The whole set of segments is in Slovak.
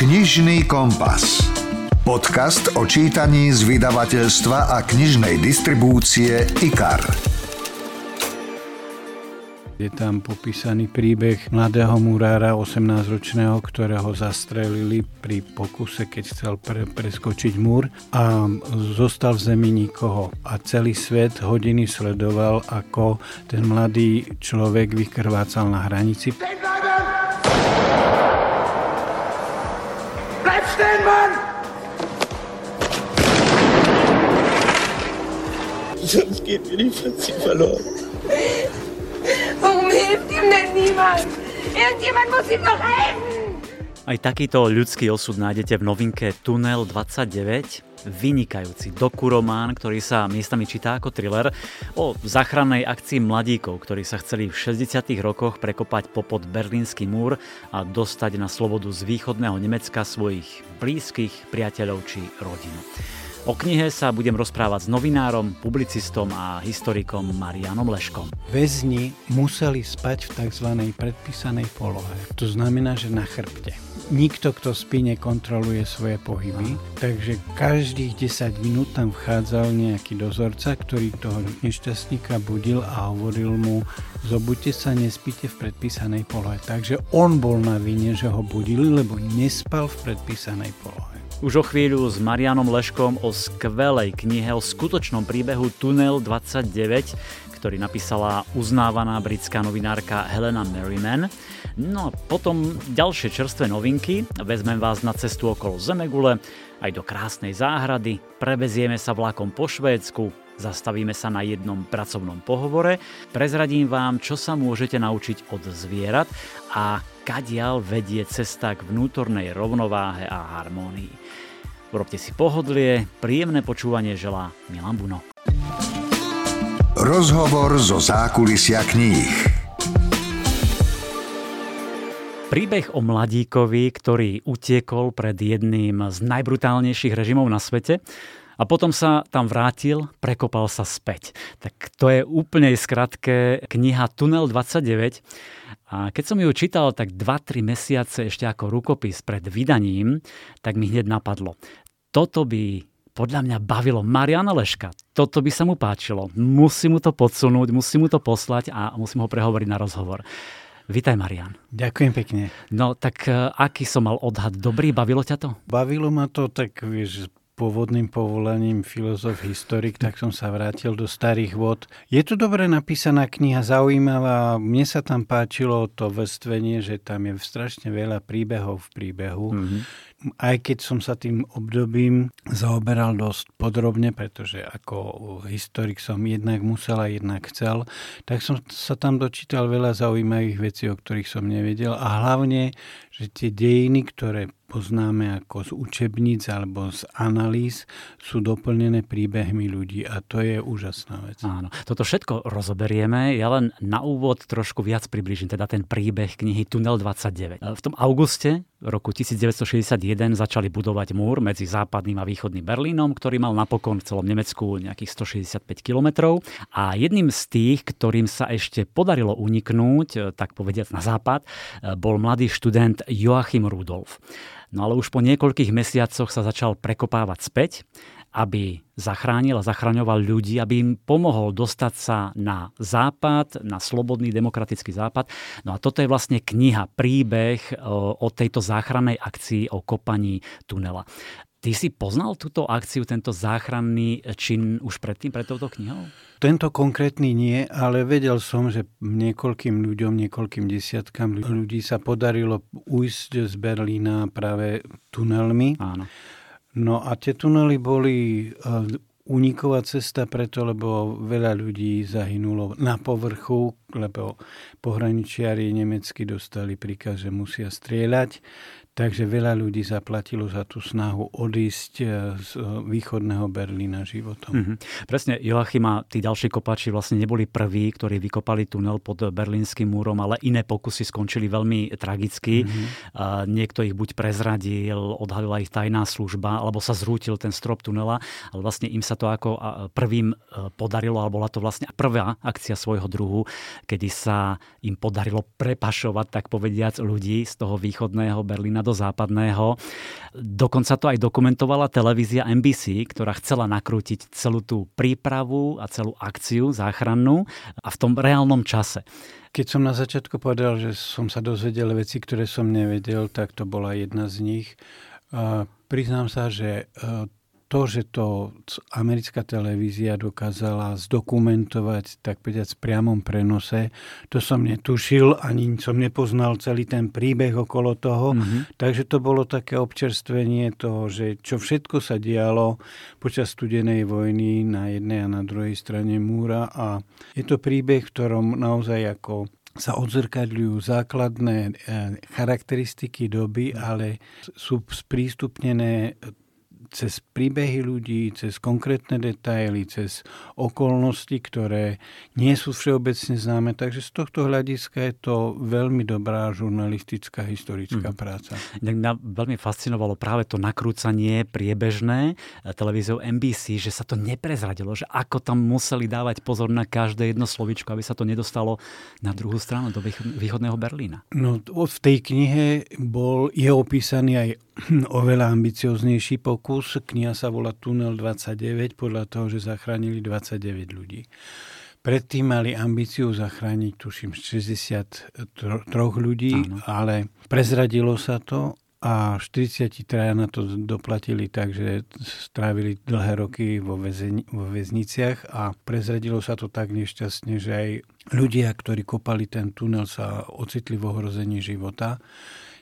Knižný kompas. Podcast o čítaní z vydavateľstva a knižnej distribúcie IKAR. Je tam popísaný príbeh mladého murára 18-ročného, ktorého zastrelili pri pokuse, keď chcel pre, preskočiť múr a zostal v zemi nikoho. A celý svet hodiny sledoval, ako ten mladý človek vykrvácal na hranici. Stehen, Mann! Sonst geht mir die Fancy verloren. Warum hilft ihm denn niemand? Irgendjemand muss ihm doch helfen! Aj takýto ľudský osud nájdete v novinke Tunel 29, vynikajúci dokuromán, ktorý sa miestami čítá ako thriller o záchrannej akcii mladíkov, ktorí sa chceli v 60. rokoch prekopať popod Berlínsky múr a dostať na slobodu z východného Nemecka svojich blízkych, priateľov či rodinu. O knihe sa budem rozprávať s novinárom, publicistom a historikom Marianom Leškom. Väzni museli spať v tzv. predpísanej polohe. To znamená, že na chrbte. Nikto, kto spí, nekontroluje svoje pohyby, takže každých 10 minút tam vchádzal nejaký dozorca, ktorý toho nešťastníka budil a hovoril mu, zobuďte sa, nespíte v predpísanej polohe. Takže on bol na vine, že ho budili, lebo nespal v predpísanej polohe. Už o chvíľu s Marianom Leškom o skvelej knihe o skutočnom príbehu Tunel 29, ktorý napísala uznávaná britská novinárka Helena Merriman. No a potom ďalšie čerstvé novinky. Vezmem vás na cestu okolo Zemegule, aj do krásnej záhrady, prevezieme sa vlakom po Švédsku, zastavíme sa na jednom pracovnom pohovore, prezradím vám, čo sa môžete naučiť od zvierat a kadiaľ vedie cesta k vnútornej rovnováhe a harmónii. Urobte si pohodlie, príjemné počúvanie želá Milan Buno. Rozhovor zo zákulisia kníh. Príbeh o mladíkovi, ktorý utiekol pred jedným z najbrutálnejších režimov na svete a potom sa tam vrátil, prekopal sa späť. Tak to je úplne skratké kniha Tunel 29. A keď som ju čítal tak 2-3 mesiace ešte ako rukopis pred vydaním, tak mi hneď napadlo. Toto by podľa mňa bavilo Mariana Leška. Toto by sa mu páčilo. Musím mu to podsunúť, musím mu to poslať a musím ho prehovoriť na rozhovor. Vítaj, Marian. Ďakujem pekne. No tak e, aký som mal odhad? Dobrý? Bavilo ťa to? Bavilo ma to tak, vieš, pôvodným povolaním filozof, historik, tak som sa vrátil do starých vod. Je to dobre napísaná kniha, zaujímavá. Mne sa tam páčilo to vrstvenie, že tam je strašne veľa príbehov v príbehu. Mm-hmm aj keď som sa tým obdobím zaoberal dosť podrobne, pretože ako historik som jednak musel a jednak chcel, tak som sa tam dočítal veľa zaujímavých vecí, o ktorých som nevedel a hlavne, že tie dejiny, ktoré poznáme ako z učebníc alebo z analýz, sú doplnené príbehmi ľudí a to je úžasná vec. Áno, toto všetko rozoberieme. Ja len na úvod trošku viac približím, teda ten príbeh knihy Tunel 29. V tom auguste roku 1961 začali budovať múr medzi západným a východným Berlínom, ktorý mal napokon v celom Nemecku nejakých 165 kilometrov. A jedným z tých, ktorým sa ešte podarilo uniknúť, e, tak povediac na západ, e, bol mladý študent Joachim Rudolf. No ale už po niekoľkých mesiacoch sa začal prekopávať späť aby zachránil a zachraňoval ľudí, aby im pomohol dostať sa na západ, na slobodný demokratický západ. No a toto je vlastne kniha, príbeh o tejto záchrannej akcii o kopaní tunela. Ty si poznal túto akciu, tento záchranný čin už predtým, pred touto knihou? Tento konkrétny nie, ale vedel som, že niekoľkým ľuďom, niekoľkým desiatkám ľudí sa podarilo ujsť z Berlína práve tunelmi. Áno. No a tie tunely boli uniková eh, cesta preto, lebo veľa ľudí zahynulo na povrchu, lebo pohraničiari nemecky dostali príkaz, že musia strieľať. Takže veľa ľudí zaplatilo za tú snahu odísť e, z e, východného Berlína životom. Mm-hmm. Presne, Joachim a tí ďalší kopači vlastne neboli prví, ktorí vykopali tunel pod berlínskym múrom, ale iné pokusy skončili veľmi tragicky. Mm-hmm. Niekto ich buď prezradil, odhalila ich tajná služba, alebo sa zrútil ten strop tunela, ale vlastne im sa to ako prvým podarilo, alebo bola to vlastne prvá akcia svojho druhu, kedy sa im podarilo prepašovať, tak povediac, ľudí z toho východného Berlína do východo-západného. Dokonca to aj dokumentovala televízia NBC, ktorá chcela nakrútiť celú tú prípravu a celú akciu záchrannú a v tom reálnom čase. Keď som na začiatku povedal, že som sa dozvedel veci, ktoré som nevedel, tak to bola jedna z nich. priznám sa, že e, to, že to americká televízia dokázala zdokumentovať, tak povedať, v priamom prenose, to som netušil, ani som nepoznal celý ten príbeh okolo toho. Mm-hmm. Takže to bolo také občerstvenie toho, že čo všetko sa dialo počas studenej vojny na jednej a na druhej strane múra. A je to príbeh, v ktorom naozaj ako sa odzrkadľujú základné eh, charakteristiky doby, ale sú sprístupnené cez príbehy ľudí, cez konkrétne detaily, cez okolnosti, ktoré nie sú všeobecne známe. Takže z tohto hľadiska je to veľmi dobrá žurnalistická, historická hmm. práca. Mňa veľmi fascinovalo práve to nakrúcanie priebežné televíziou NBC, že sa to neprezradilo, že ako tam museli dávať pozor na každé jedno slovičko, aby sa to nedostalo na druhú stranu do východného Berlína. No, v tej knihe bol, je opísaný aj oveľa ambicioznejší pokus. Kniha sa volá Tunel 29 podľa toho, že zachránili 29 ľudí. Predtým mali ambíciu zachrániť, tuším, 63 ľudí, Áno. ale prezradilo sa to a 43 na to doplatili tak, že strávili dlhé roky vo, väzeni, vo väzniciach a prezradilo sa to tak nešťastne, že aj ľudia, ktorí kopali ten tunel, sa ocitli v ohrození života.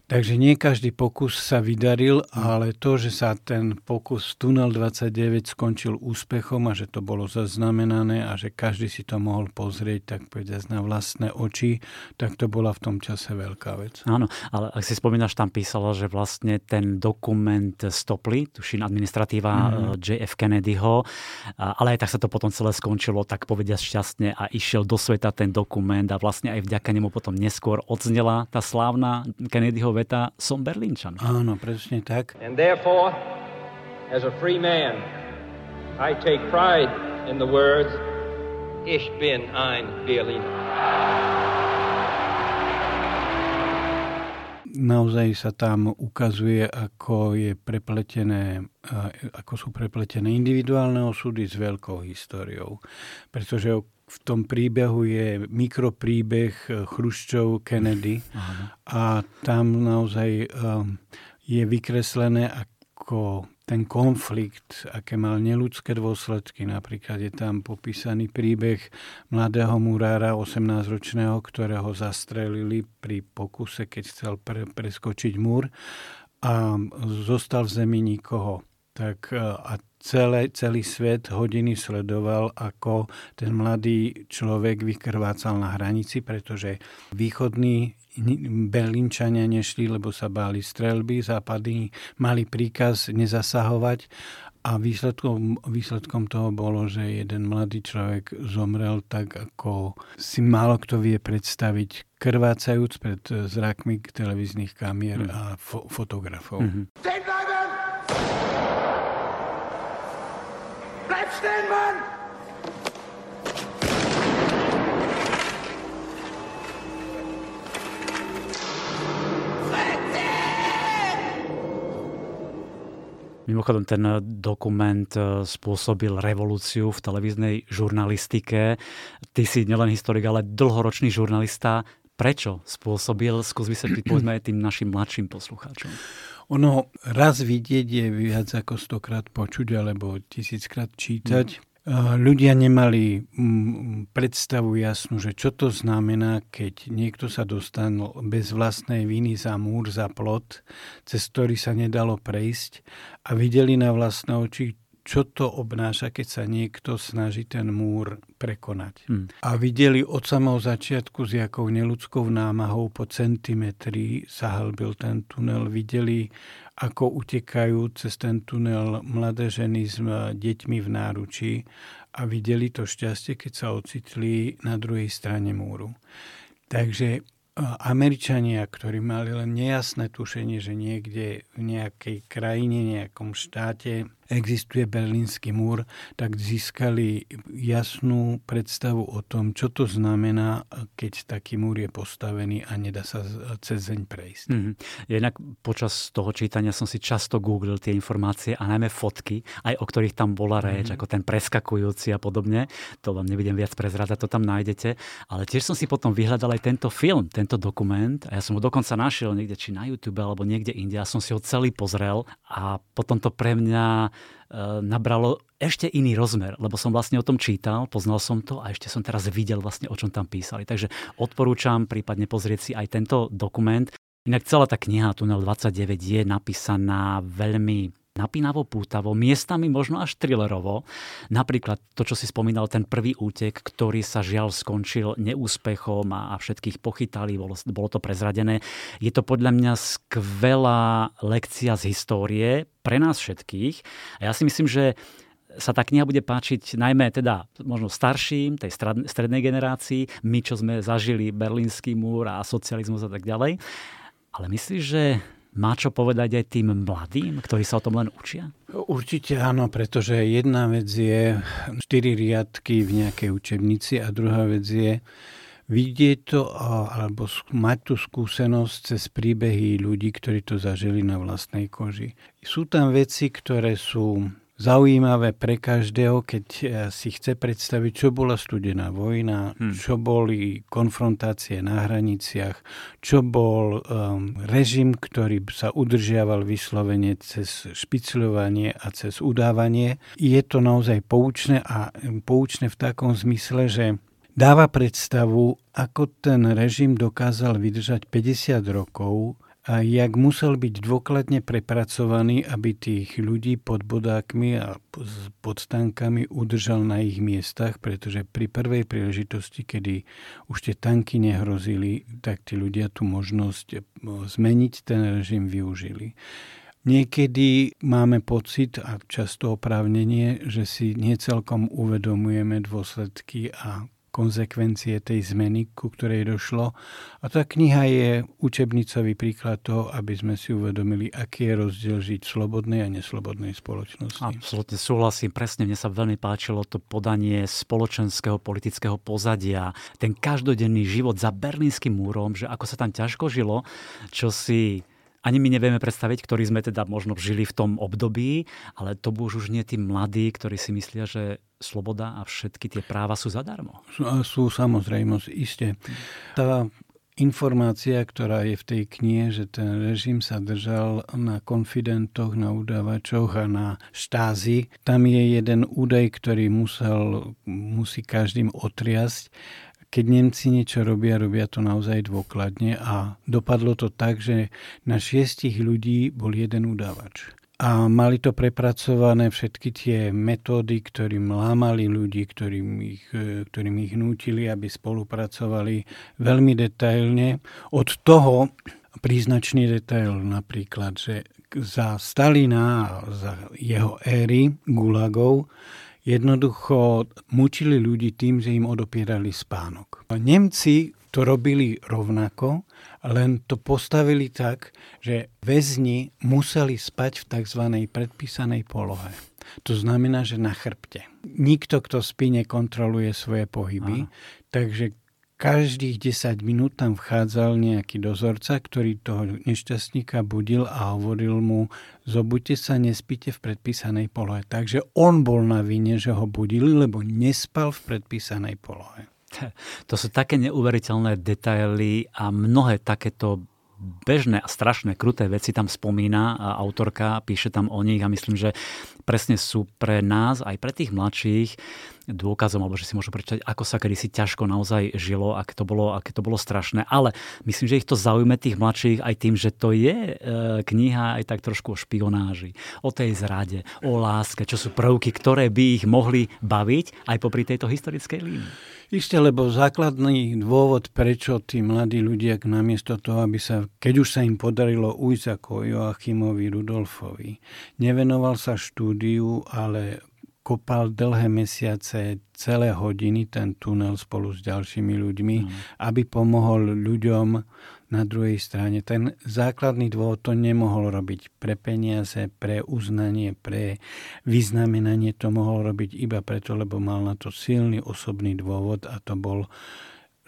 Takže nie každý pokus sa vydaril, ale to, že sa ten pokus Tunel 29 skončil úspechom a že to bolo zaznamenané a že každý si to mohol pozrieť, tak povedať na vlastné oči, tak to bola v tom čase veľká vec. Áno, ale ak si spomínaš, tam písalo, že vlastne ten dokument stopli, tuším administratíva mm-hmm. JF Kennedyho, ale aj tak sa to potom celé skončilo, tak povediať šťastne a išiel do sveta ten dokument a vlastne aj vďaka nemu potom neskôr odznela tá slávna Kennedyho veta som Berlínčan. Áno, presne tak. And therefore, as a free man, I take pride in the words Ich bin ein Berliner. naozaj sa tam ukazuje, ako, je prepletené, ako sú prepletené individuálne osudy s veľkou históriou. Pretože v tom príbehu je mikropríbeh eh, Chruščov Kennedy a tam naozaj um, je vykreslené ako ten konflikt, aké mal neludské dôsledky. Napríklad je tam popísaný príbeh mladého murára 18-ročného, ktorého zastrelili pri pokuse, keď chcel pre, preskočiť múr a zostal v zemi nikoho. Tak, eh, a celé, celý svet hodiny sledoval, ako ten mladý človek vykrvácal na hranici, pretože východní Berlínčania nešli, lebo sa báli strelby, západní mali príkaz nezasahovať a výsledkom, výsledkom toho bolo, že jeden mladý človek zomrel tak, ako si málo kto vie predstaviť, krvácajúc pred zrakmi televíznych kamier mm. a fo- fotografov. Mm-hmm. Stehen, Mann! Mimochodom, ten dokument eh, spôsobil revolúciu v televíznej žurnalistike. Ty si nielen historik, ale dlhoročný žurnalista. Prečo spôsobil? Skús vysvetliť povedzme tým našim mladším poslucháčom. Ono raz vidieť je viac ako stokrát počuť alebo tisíckrát čítať. Mm. Ľudia nemali mm, predstavu jasnú, že čo to znamená, keď niekto sa dostanul bez vlastnej viny za múr, za plot, cez ktorý sa nedalo prejsť a videli na vlastné oči, čo to obnáša, keď sa niekto snaží ten múr prekonať. Hmm. A videli od samého začiatku, s jakou neludskou námahou po centimetri sa hlbil ten tunel. Videli, ako utekajú cez ten tunel mladé ženy s deťmi v náručí a videli to šťastie, keď sa ocitli na druhej strane múru. Takže Američania, ktorí mali len nejasné tušenie, že niekde v nejakej krajine, nejakom štáte existuje Berlínsky múr, tak získali jasnú predstavu o tom, čo to znamená, keď taký múr je postavený a nedá sa cez zeň prejsť. Mm-hmm. Jednak počas toho čítania som si často googlil tie informácie a najmä fotky, aj o ktorých tam bola reč, mm-hmm. ako ten preskakujúci a podobne. To vám nebudem viac prezrádať, to tam nájdete. Ale tiež som si potom vyhľadal aj tento film, tento dokument a ja som ho dokonca našiel niekde či na YouTube alebo niekde inde a som si ho celý pozrel a potom to pre mňa nabralo ešte iný rozmer, lebo som vlastne o tom čítal, poznal som to a ešte som teraz videl vlastne, o čom tam písali. Takže odporúčam prípadne pozrieť si aj tento dokument. Inak celá tá kniha Tunel 29 je napísaná veľmi napínavo, pútavo, miestami možno až thrillerovo. Napríklad to, čo si spomínal, ten prvý útek, ktorý sa žiaľ skončil neúspechom a, všetkých pochytali, bolo, bolo to prezradené. Je to podľa mňa skvelá lekcia z histórie pre nás všetkých. A ja si myslím, že sa tá kniha bude páčiť najmä teda možno starším, tej strednej generácii, my, čo sme zažili Berlínsky múr a socializmus a tak ďalej. Ale myslíš, že má čo povedať aj tým mladým, ktorí sa o tom len učia? Určite áno, pretože jedna vec je štyri riadky v nejakej učebnici a druhá vec je vidieť to alebo mať tú skúsenosť cez príbehy ľudí, ktorí to zažili na vlastnej koži. Sú tam veci, ktoré sú zaujímavé pre každého, keď eh, si chce predstaviť, čo bola studená vojna, hmm. čo boli konfrontácie na hraniciach, čo bol um, režim, ktorý sa udržiaval vyslovene cez špicľovanie a cez udávanie. Je to naozaj poučné a poučné v takom zmysle, že dáva predstavu, ako ten režim dokázal vydržať 50 rokov a jak musel byť dôkladne prepracovaný, aby tých ľudí pod bodákmi a pod tankami udržal na ich miestach, pretože pri prvej príležitosti, kedy už tie tanky nehrozili, tak tí ľudia tú možnosť e, zmeniť ten režim využili. Niekedy máme pocit, a často oprávnenie, že si necelkom uvedomujeme dôsledky a konzekvencie tej zmeny, ku ktorej došlo. A tá kniha je učebnicový príklad toho, aby sme si uvedomili, aký je rozdiel žiť v slobodnej a neslobodnej spoločnosti. Absolutne súhlasím, presne mne sa veľmi páčilo to podanie spoločenského politického pozadia, ten každodenný život za Berlínskym múrom, že ako sa tam ťažko žilo, čo si ani my nevieme predstaviť, ktorí sme teda možno žili v tom období, ale to už už nie tí mladí, ktorí si myslia, že sloboda a všetky tie práva sú zadarmo. Sú, samozrejme, iste. Tá informácia, ktorá je v tej knihe, že ten režim sa držal na konfidentoch, na udávačoch a na štázi. Tam je jeden údaj, ktorý musel, musí každým otriasť keď Nemci niečo robia, robia to naozaj dôkladne a dopadlo to tak, že na šiestich ľudí bol jeden udávač. A mali to prepracované všetky tie metódy, ktorým lámali ľudí, ktorým ich, ktorým ich nútili, aby spolupracovali veľmi detailne. Od toho príznačný detail napríklad, že za Stalina a za jeho éry gulagov jednoducho mučili ľudí tým, že im odopierali spánok. Nemci to robili rovnako, len to postavili tak, že väzni museli spať v tzv. predpísanej polohe. To znamená, že na chrbte. Nikto, kto spí, nekontroluje svoje pohyby, Aha. takže každých 10 minút tam vchádzal nejaký dozorca, ktorý toho nešťastníka budil a hovoril mu, zobuďte sa, nespíte v predpísanej polohe. Takže on bol na vine, že ho budili, lebo nespal v predpísanej polohe. To sú také neuveriteľné detaily a mnohé takéto bežné a strašné, kruté veci tam spomína a autorka, píše tam o nich a myslím, že presne sú pre nás, aj pre tých mladších, dôkazom, alebo že si môžu prečítať, ako sa kedysi ťažko naozaj žilo, aké to bolo, aké to bolo strašné. Ale myslím, že ich to zaujme tých mladších aj tým, že to je e, kniha aj tak trošku o špionáži, o tej zrade, o láske, čo sú prvky, ktoré by ich mohli baviť aj popri tejto historickej línii. Isté, lebo základný dôvod, prečo tí mladí ľudia namiesto toho, aby sa, keď už sa im podarilo ujsť ako Joachimovi Rudolfovi, nevenoval sa štúdiu, ale kopal dlhé mesiace, celé hodiny ten tunel spolu s ďalšími ľuďmi, mm. aby pomohol ľuďom na druhej strane. Ten základný dôvod to nemohol robiť pre peniaze, pre uznanie, pre vyznamenanie. To mohol robiť iba preto, lebo mal na to silný osobný dôvod a to bol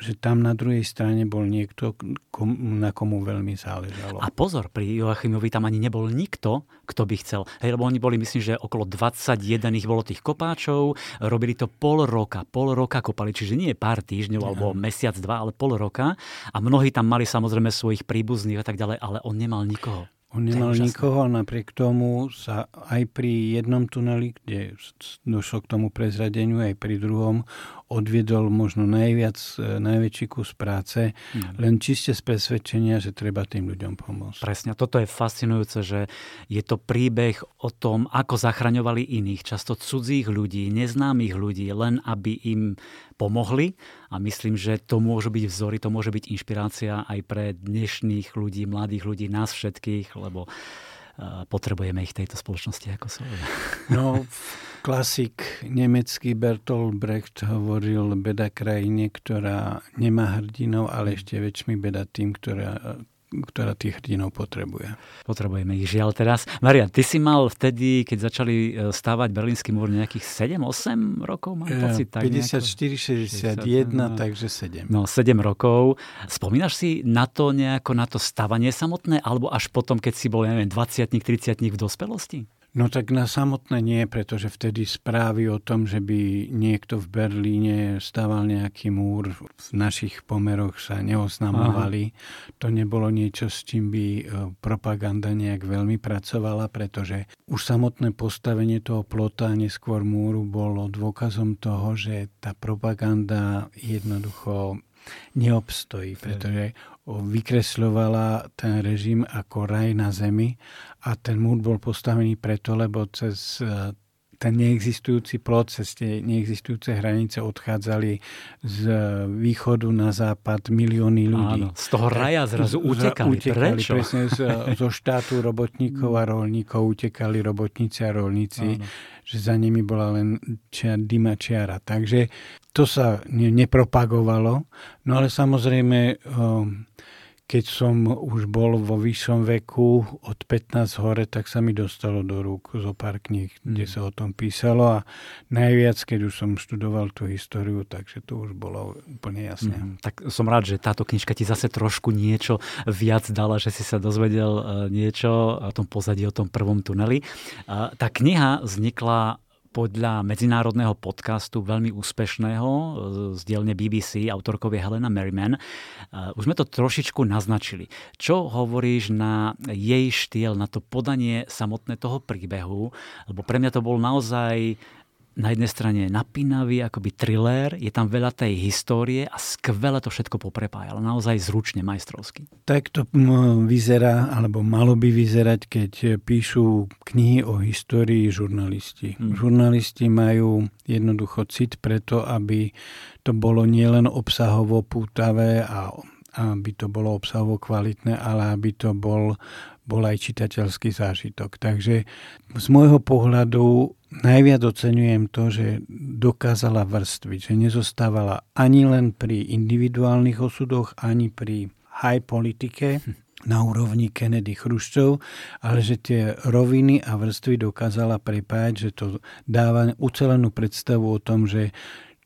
že tam na druhej strane bol niekto, kom, na komu veľmi záležalo. A pozor, pri Joachimovi tam ani nebol nikto, kto by chcel. Hej, lebo oni boli, myslím, že okolo 21 ich bolo tých kopáčov, robili to pol roka, pol roka kopali, čiže nie pár týždňov alebo mesiac, dva, ale pol roka. A mnohí tam mali samozrejme svojich príbuzných a tak ďalej, ale on nemal nikoho. On nemal nikoho, napriek tomu sa aj pri jednom tuneli, kde došlo k tomu prezradeniu, aj pri druhom, odviedol možno najviac, e, najväčší kus práce, mm. len čiste z presvedčenia, že treba tým ľuďom pomôcť. Presne, toto je fascinujúce, že je to príbeh o tom, ako zachraňovali iných, často cudzích ľudí, neznámych ľudí, len aby im pomohli a myslím, že to môžu byť vzory, to môže byť inšpirácia aj pre dnešných ľudí, mladých ľudí, nás všetkých, lebo potrebujeme ich v tejto spoločnosti ako svoje. No, klasik nemecký Bertolt Brecht hovoril beda krajine, ktorá nemá hrdinov, ale ešte väčšmi beda tým, ktorá, ktorá tých hrdinov potrebuje. Potrebujeme ich žiaľ teraz. Marian, ty si mal vtedy, keď začali e, stávať Berlínsky múr nejakých 7-8 rokov, mám pocit? Tak 54, 61, no, takže 7. No, 7 rokov. Spomínaš si na to nejako, na to stavanie samotné, alebo až potom, keď si bol, neviem, 20 30 v dospelosti? No tak na samotné nie, pretože vtedy správy o tom, že by niekto v Berlíne stával nejaký múr v našich pomeroch sa neoznamovali. Aha. To nebolo niečo, s čím by e, propaganda nejak veľmi pracovala, pretože už samotné postavenie toho plota a neskôr múru bolo dôkazom toho, že tá propaganda jednoducho neobstojí, pretože vykresľovala ten režim ako raj na zemi a ten múr bol postavený preto, lebo cez e, ten neexistujúci plot, cez tie neexistujúce hranice odchádzali z východu na západ milióny ľudí. Áno, z toho raja zrazu utekali. utekali Prečo? Presne z, zo štátu robotníkov a rolníkov utekali robotníci a rolníci, Áno. že za nimi bola len čia, dyma čiara. Takže to sa ne, nepropagovalo. No ale samozrejme... Um, keď som už bol vo vyššom veku, od 15 hore, tak sa mi dostalo do rúk zo pár kníh, kde mm. sa o tom písalo a najviac, keď už som študoval tú históriu, takže to už bolo úplne jasné. Mm, tak som rád, že táto knižka ti zase trošku niečo viac dala, že si sa dozvedel e, niečo o tom pozadí, o tom prvom tuneli. Tá kniha vznikla podľa medzinárodného podcastu veľmi úspešného e, z dielne BBC, autorkou je Helena Merriman. E, už sme to trošičku naznačili. Čo hovoríš na jej štýl, na to podanie samotné toho príbehu? Lebo pre mňa to bol naozaj na jednej strane napínavý, akoby thriller, je tam veľa tej histórie a skvele to všetko poprepája, ale naozaj zručne, majstrovsky. Tak to vyzerá, alebo malo by vyzerať, keď píšu knihy o histórii žurnalisti. Hmm. Žurnalisti majú jednoducho cit preto, aby to bolo nielen obsahovo pútavé a aby to bolo obsahovo kvalitné, ale aby to bol, bol aj čitateľský zážitok. Takže z môjho pohľadu najviac oceňujem to, že dokázala vrstviť, že nezostávala ani len pri individuálnych osudoch, ani pri high politike, na úrovni Kennedy Chruščov, ale že tie roviny a vrstvy dokázala prepájať, že to dáva ucelenú predstavu o tom, že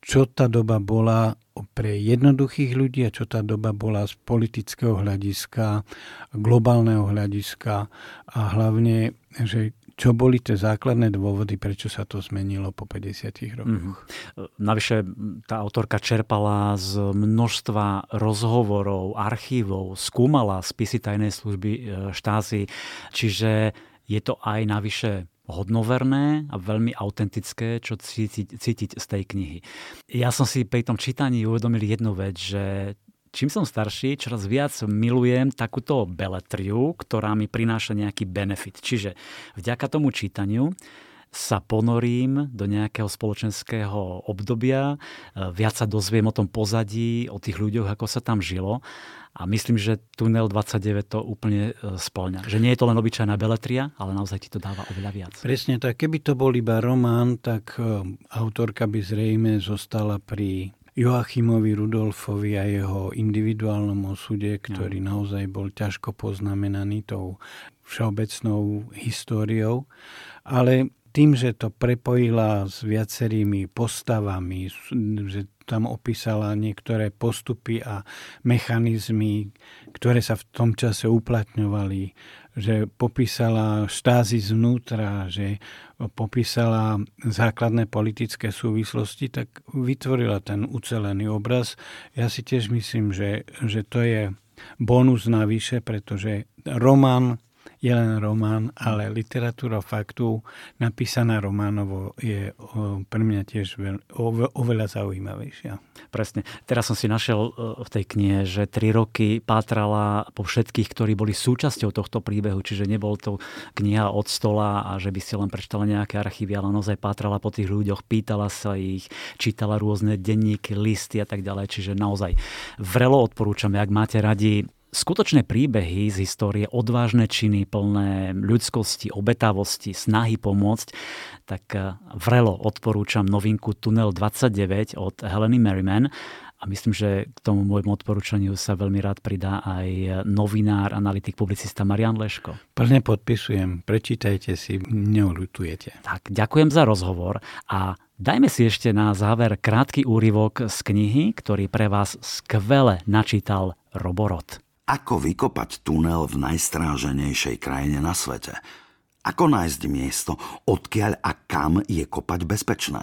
čo tá doba bola pre jednoduchých ľudí a čo tá doba bola z politického hľadiska, globálneho hľadiska a hlavne, že čo boli tie základné dôvody, prečo sa to zmenilo po 50 rokoch. Mm-hmm. Navyše tá autorka čerpala z množstva rozhovorov, archívov, skúmala spisy tajnej služby e, štázy, čiže je to aj navyše hodnoverné a veľmi autentické, čo cítiť, cítiť z tej knihy. Ja som si pri tom čítaní uvedomil jednu vec, že čím som starší, čoraz viac milujem takúto beletriu, ktorá mi prináša nejaký benefit. Čiže vďaka tomu čítaniu sa ponorím do nejakého spoločenského obdobia, viac sa dozviem o tom pozadí, o tých ľuďoch, ako sa tam žilo a myslím, že Tunel 29 to úplne e, spĺňa. Že nie je to len obyčajná beletria, ale naozaj ti to dáva oveľa viac. Presne tak. Keby to bol iba román, tak e, autorka by zrejme zostala pri Joachimovi Rudolfovi a jeho individuálnom osude, ktorý no. naozaj bol ťažko poznamenaný tou všeobecnou históriou. Ale tým, že to prepojila s viacerými postavami, že tam opísala niektoré postupy a mechanizmy, ktoré sa v tom čase uplatňovali, že popísala štázy zvnútra, že popísala základné politické súvislosti, tak vytvorila ten ucelený obraz. Ja si tiež myslím, že, že to je bonus navyše, pretože román je len román, ale literatúra faktu napísaná románovo je pre mňa tiež oveľa zaujímavejšia. Presne. Teraz som si našiel e, v tej knihe, že tri roky pátrala po všetkých, ktorí boli súčasťou tohto príbehu, čiže nebol to kniha od stola a že by si len prečítala nejaké archívy, ale naozaj pátrala po tých ľuďoch, pýtala sa ich, čítala rôzne denníky, listy a tak ďalej, čiže naozaj vrelo odporúčame, ak máte radi skutočné príbehy z histórie, odvážne činy plné ľudskosti, obetavosti, snahy pomôcť, tak eh, vrelo odporúčam novinku Tunel 29 od Heleny Merriman. A myslím, že k tomu môjmu odporúčaniu sa veľmi rád pridá aj novinár, analytik, publicista Marian Leško. Plne podpisujem, prečítajte si, neulutujete. Tak, ďakujem za rozhovor a dajme si ešte na záver krátky úryvok z knihy, ktorý pre vás skvele načítal Roborot. Ako vykopať tunel v najstráženejšej krajine na svete? Ako nájsť miesto, odkiaľ a kam je kopať bezpečné?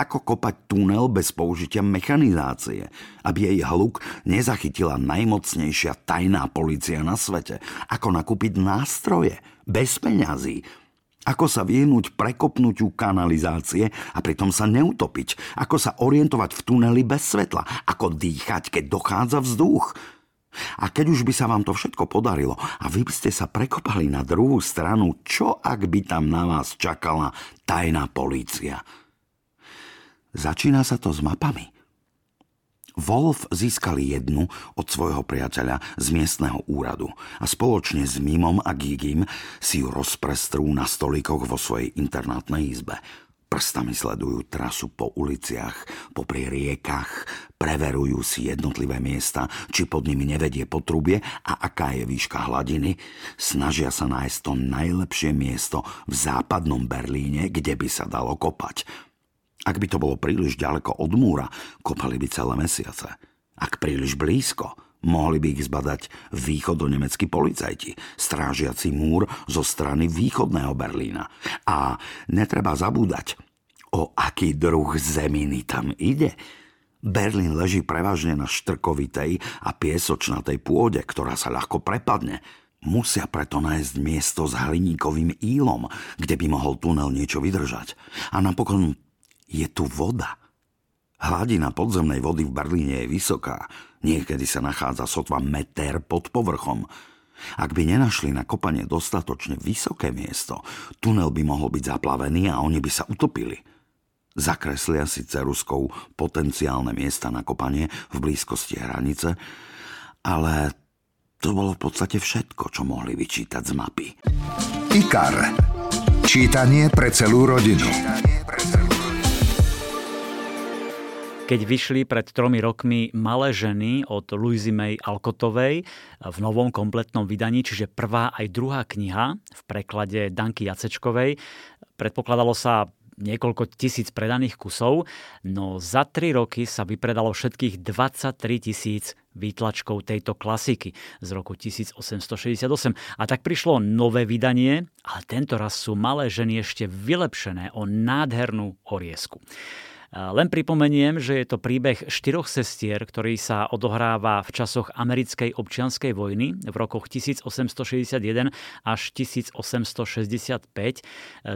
Ako kopať tunel bez použitia mechanizácie, aby jej hluk nezachytila najmocnejšia tajná policia na svete? Ako nakúpiť nástroje bez peňazí? Ako sa vyhnúť prekopnutiu kanalizácie a pritom sa neutopiť? Ako sa orientovať v tuneli bez svetla? Ako dýchať, keď dochádza vzduch? A keď už by sa vám to všetko podarilo a vy by ste sa prekopali na druhú stranu, čo ak by tam na vás čakala tajná polícia? Začína sa to s mapami. Wolf získali jednu od svojho priateľa z miestneho úradu a spoločne s Mimom a Gigim si ju rozprestrú na stolíkoch vo svojej internátnej izbe. Prstami sledujú trasu po uliciach, po riekach, preverujú si jednotlivé miesta, či pod nimi nevedie potrubie a aká je výška hladiny. Snažia sa nájsť to najlepšie miesto v západnom Berlíne, kde by sa dalo kopať. Ak by to bolo príliš ďaleko od múra, kopali by celé mesiace. Ak príliš blízko, Mohli by ich zbadať východonemeckí policajti, strážiaci múr zo strany východného Berlína. A netreba zabúdať, o aký druh zeminy tam ide. Berlín leží prevažne na štrkovitej a piesočnatej pôde, ktorá sa ľahko prepadne. Musia preto nájsť miesto s hliníkovým ílom, kde by mohol tunel niečo vydržať. A napokon je tu voda. Hladina podzemnej vody v Berlíne je vysoká, Niekedy sa nachádza sotva meter pod povrchom. Ak by nenašli na kopanie dostatočne vysoké miesto, tunel by mohol byť zaplavený a oni by sa utopili. Zakreslia si ceruskou potenciálne miesta na kopanie v blízkosti hranice, ale to bolo v podstate všetko, čo mohli vyčítať z mapy. IKAR. Čítanie pre celú rodinu. Keď vyšli pred tromi rokmi Malé ženy od Louisy May Alkotovej v novom kompletnom vydaní, čiže prvá aj druhá kniha v preklade Danky Jacečkovej. Predpokladalo sa niekoľko tisíc predaných kusov, no za tri roky sa vypredalo všetkých 23 tisíc výtlačkov tejto klasiky z roku 1868. A tak prišlo nové vydanie, ale tento raz sú malé ženy ešte vylepšené o nádhernú oriesku. Len pripomeniem, že je to príbeh štyroch sestier, ktorý sa odohráva v časoch americkej občianskej vojny v rokoch 1861 až 1865,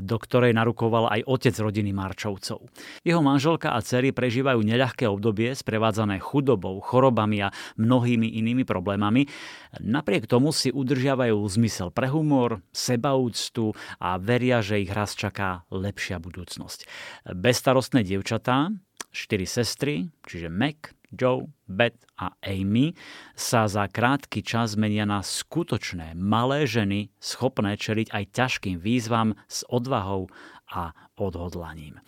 do ktorej narukoval aj otec rodiny Marčovcov. Jeho manželka a dcery prežívajú neľahké obdobie sprevádzané chudobou, chorobami a mnohými inými problémami. Napriek tomu si udržiavajú zmysel pre humor, sebaúctu a veria, že ich raz čaká lepšia budúcnosť. Bezstarostné dievčatá dievčatá, štyri sestry, čiže Mac, Joe, Beth a Amy, sa za krátky čas menia na skutočné malé ženy, schopné čeliť aj ťažkým výzvam s odvahou a odhodlaním.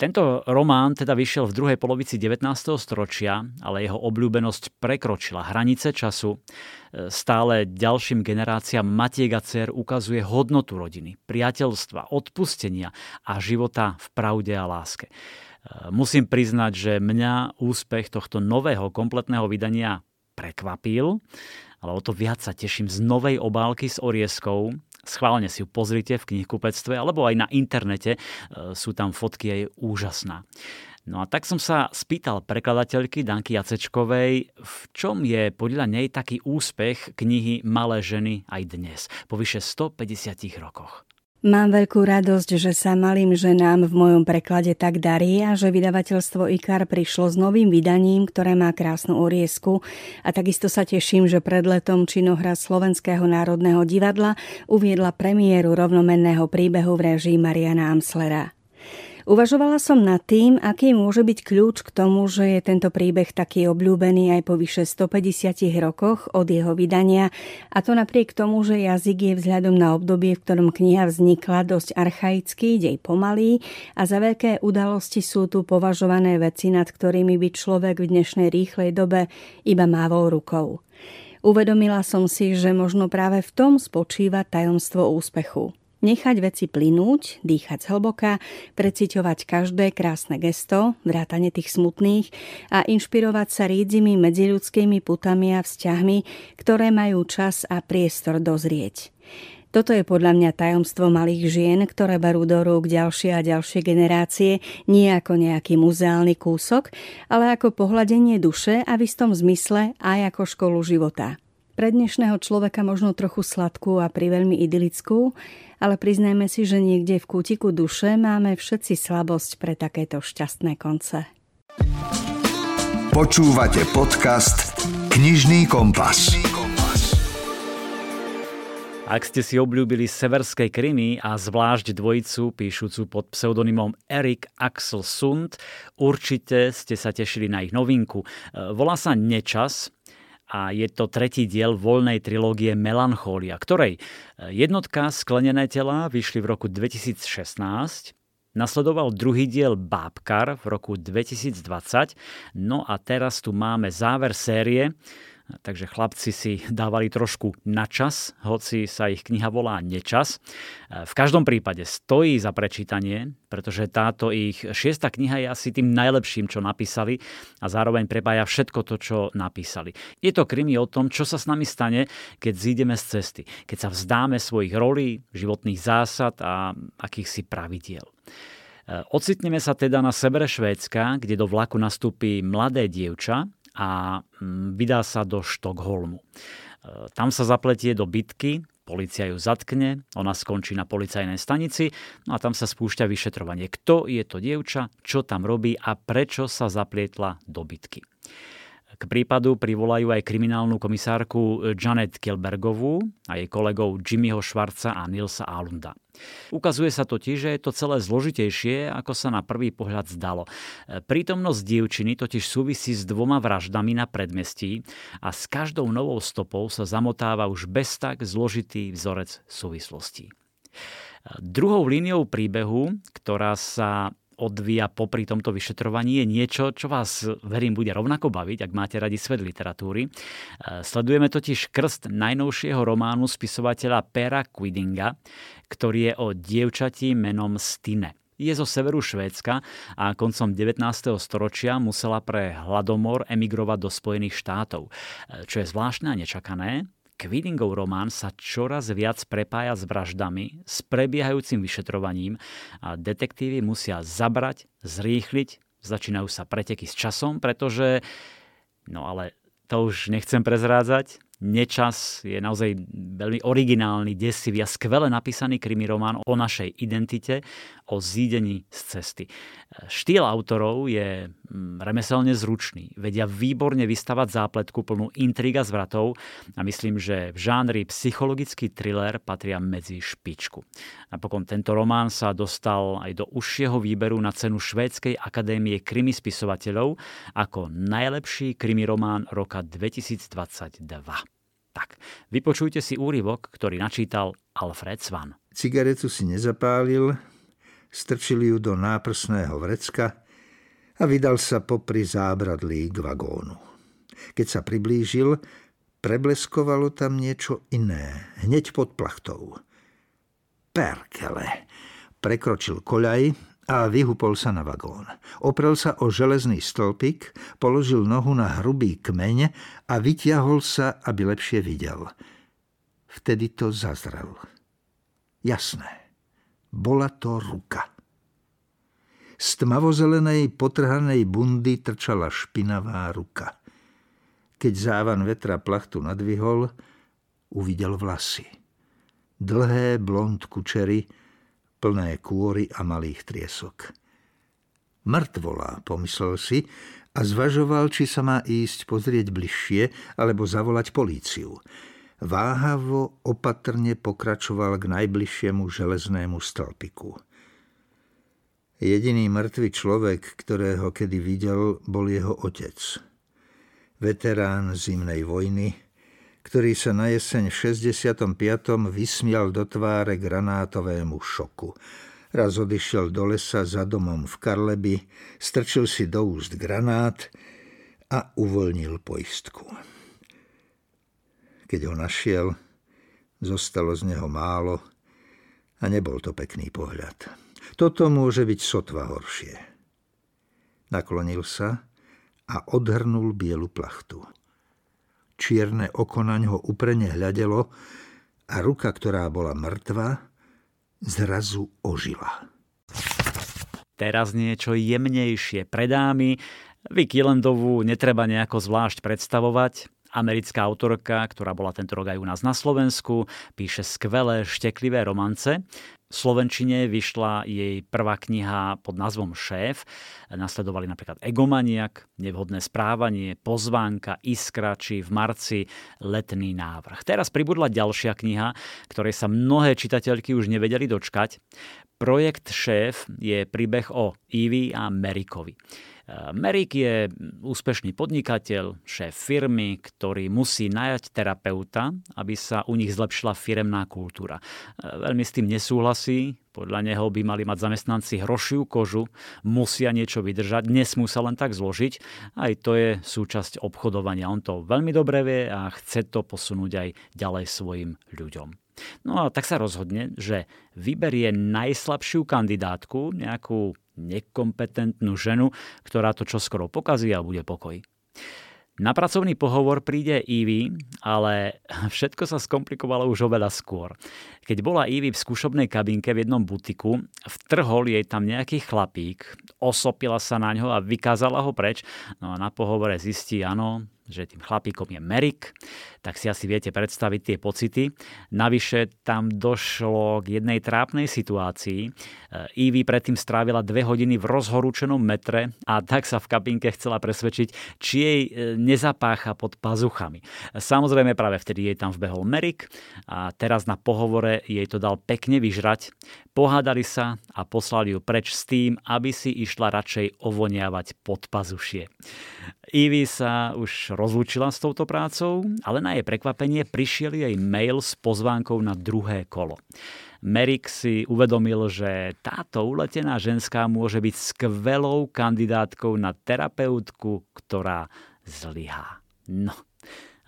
Tento román teda vyšiel v druhej polovici 19. storočia, ale jeho obľúbenosť prekročila hranice času. Stále ďalším generáciám Matiek a dcer ukazuje hodnotu rodiny, priateľstva, odpustenia a života v pravde a láske. Musím priznať, že mňa úspech tohto nového kompletného vydania prekvapil, ale o to viac sa teším z novej obálky s orieskou, Schválne si ju pozrite v knihkupectve alebo aj na internete, e, sú tam fotky a úžasná. No a tak som sa spýtal prekladateľky Danky Jacečkovej, v čom je podľa nej taký úspech knihy Malé ženy aj dnes, po vyše 150 rokoch. Mám veľkú radosť, že sa malým ženám v mojom preklade tak darí a že vydavateľstvo IKAR prišlo s novým vydaním, ktoré má krásnu oriesku a takisto sa teším, že pred letom činohra Slovenského národného divadla uviedla premiéru rovnomenného príbehu v režii Mariana Amslera. Uvažovala som nad tým, aký môže byť kľúč k tomu, že je tento príbeh taký obľúbený aj po vyše 150 rokoch od jeho vydania a to napriek tomu, že jazyk je vzhľadom na obdobie, v ktorom kniha vznikla, dosť archaický, dej pomalý a za veľké udalosti sú tu považované veci, nad ktorými by človek v dnešnej rýchlej dobe iba mávol rukou. Uvedomila som si, že možno práve v tom spočíva tajomstvo úspechu. Nechať veci plynúť, dýchať zhlboka, preciťovať každé krásne gesto, vrátane tých smutných a inšpirovať sa rídzimi medziľudskými putami a vzťahmi, ktoré majú čas a priestor dozrieť. Toto je podľa mňa tajomstvo malých žien, ktoré berú do rúk ďalšie a ďalšie generácie nie ako nejaký muzeálny kúsok, ale ako pohľadenie duše a v istom zmysle aj ako školu života. Pre dnešného človeka možno trochu sladkú a priveľmi idylickú, ale priznajme si, že niekde v kútiku duše máme všetci slabosť pre takéto šťastné konce. Počúvate podcast Knižný kompas. Ak ste si obľúbili severské krymy a zvlášť dvojicu píšucu pod pseudonymom Erik Axel Sund, určite ste sa tešili na ich novinku. Volá sa Nečas a je to tretí diel voľnej trilógie Melancholia, ktorej e, jednotka Sklenené tela vyšli v roku 2016, Nasledoval druhý diel Bábkar v roku 2020, no a teraz tu máme záver série, Takže chlapci si dávali trošku na čas, hoci sa ich kniha volá Nečas. V každom prípade stojí za prečítanie, pretože táto ich šiesta kniha je asi tým najlepším, čo napísali a zároveň prepája všetko to, čo napísali. Je to krimi o tom, čo sa s nami stane, keď zídeme z cesty, keď sa vzdáme svojich rolí, životných zásad a akýchsi pravidiel. Ocitneme sa teda na severe Švédska, kde do vlaku nastúpi mladé dievča, a mm, vydá sa do Štokholmu. E, tam sa zapletie do bitky, policia ju zatkne, ona skončí na policajnej stanici no a tam sa spúšťa vyšetrovanie. Kto je to dievča, čo tam robí a prečo sa zaplietla do bitky. K prípadu privolajú aj kriminálnu komisárku Janet Kilbergovú a jej kolegov Jimmyho Schwarza a Nilsa Alunda. Ukazuje sa totiž, že je to celé zložitejšie, ako sa na prvý pohľad zdalo. Prítomnosť dievčiny totiž súvisí s dvoma vraždami na predmestí a s každou novou stopou sa zamotáva už bez tak zložitý vzorec súvislostí. Druhou líniou príbehu, ktorá sa odvíja popri tomto vyšetrovaní, je niečo, čo vás, verím, bude rovnako baviť, ak máte radi svet literatúry. E, sledujeme totiž krst najnovšieho románu spisovateľa Pera Quidinga, ktorý je o dievčati menom Stine je zo severu Švédska a koncom 19. storočia musela pre hladomor emigrovať do Spojených štátov. E, čo je zvláštne a nečakané, Quidingov román sa čoraz viac prepája s vraždami, s prebiehajúcim vyšetrovaním a detektívy musia zabrať, zrýchliť, začínajú sa preteky s časom, pretože, no ale to už nechcem prezrádzať, Nečas je naozaj veľmi originálny, desivý a skvele napísaný krimi román o našej identite, o zídení z cesty. Štýl autorov je remeselne zručný. Vedia výborne vystavať zápletku plnú intriga zvratov a myslím, že v žánri psychologický thriller patria medzi špičku. Napokon tento román sa dostal aj do užšieho výberu na cenu Švédskej akadémie krimi spisovateľov ako najlepší krimi román roka 2022. Tak, vypočujte si úryvok, ktorý načítal Alfred Svan. Cigaretu si nezapálil, strčil ju do náprsného vrecka a vydal sa popri zábradlí k vagónu. Keď sa priblížil, prebleskovalo tam niečo iné, hneď pod plachtou. Perkele. Prekročil koľaj a vyhupol sa na vagón. Oprel sa o železný stĺpik, položil nohu na hrubý kmeň a vytiahol sa, aby lepšie videl. Vtedy to zazrel. Jasné. Bola to ruka. Z tmavozelenej potrhanej bundy trčala špinavá ruka. Keď závan vetra plachtu nadvihol, uvidel vlasy. Dlhé blond kučery, plné kôry a malých triesok. Mŕtvola, pomyslel si a zvažoval, či sa má ísť pozrieť bližšie alebo zavolať políciu. Váhavo opatrne pokračoval k najbližšiemu železnému stĺpiku. Jediný mŕtvý človek, ktorého kedy videl, bol jeho otec. Veterán zimnej vojny, ktorý sa na jeseň v 65. vysmial do tváre granátovému šoku. Raz odišiel do lesa za domom v Karleby, strčil si do úst granát a uvoľnil poistku. Keď ho našiel, zostalo z neho málo a nebol to pekný pohľad. Toto môže byť sotva horšie. Naklonil sa a odhrnul bielu plachtu. Čierne oko na ňo uprene hľadelo a ruka, ktorá bola mŕtva, zrazu ožila. Teraz niečo jemnejšie pre dámy. Vicky Landovú netreba nejako zvlášť predstavovať americká autorka, ktorá bola tento rok aj u nás na Slovensku, píše skvelé, šteklivé romance. V Slovenčine vyšla jej prvá kniha pod názvom Šéf. Nasledovali napríklad Egomaniak, Nevhodné správanie, Pozvánka, Iskra či v marci Letný návrh. Teraz pribudla ďalšia kniha, ktorej sa mnohé čitateľky už nevedeli dočkať. Projekt Šéf je príbeh o Ivy a Merikovi. Merik je úspešný podnikateľ, šéf firmy, ktorý musí najať terapeuta, aby sa u nich zlepšila firemná kultúra. Veľmi s tým nesúhlasí, podľa neho by mali mať zamestnanci hrošiu kožu, musia niečo vydržať, nesmú sa len tak zložiť. Aj to je súčasť obchodovania. On to veľmi dobre vie a chce to posunúť aj ďalej svojim ľuďom. No a tak sa rozhodne, že vyberie najslabšiu kandidátku, nejakú nekompetentnú ženu, ktorá to čoskoro pokazí a bude pokoj. Na pracovný pohovor príde Ivy, ale všetko sa skomplikovalo už oveľa skôr. Keď bola Ivy v skúšobnej kabinke v jednom butiku, vtrhol jej tam nejaký chlapík, osopila sa na ňo a vykázala ho preč. No a na pohovore zistí, áno, že tým chlapíkom je Merik, tak si asi viete predstaviť tie pocity. Navyše tam došlo k jednej trápnej situácii. Ivy predtým strávila dve hodiny v rozhorúčenom metre a tak sa v kabinke chcela presvedčiť, či jej e, nezapácha pod pazuchami. Samozrejme práve vtedy jej tam vbehol Merik a teraz na pohovore jej to dal pekne vyžrať. Pohádali sa a poslali ju preč s tým, aby si išla radšej ovoniavať pod pazušie. Ivy sa už rozlúčila s touto prácou, ale na jej prekvapenie prišiel jej mail s pozvánkou na druhé kolo. Merik si uvedomil, že táto uletená ženská môže byť skvelou kandidátkou na terapeutku, ktorá zlyhá. No,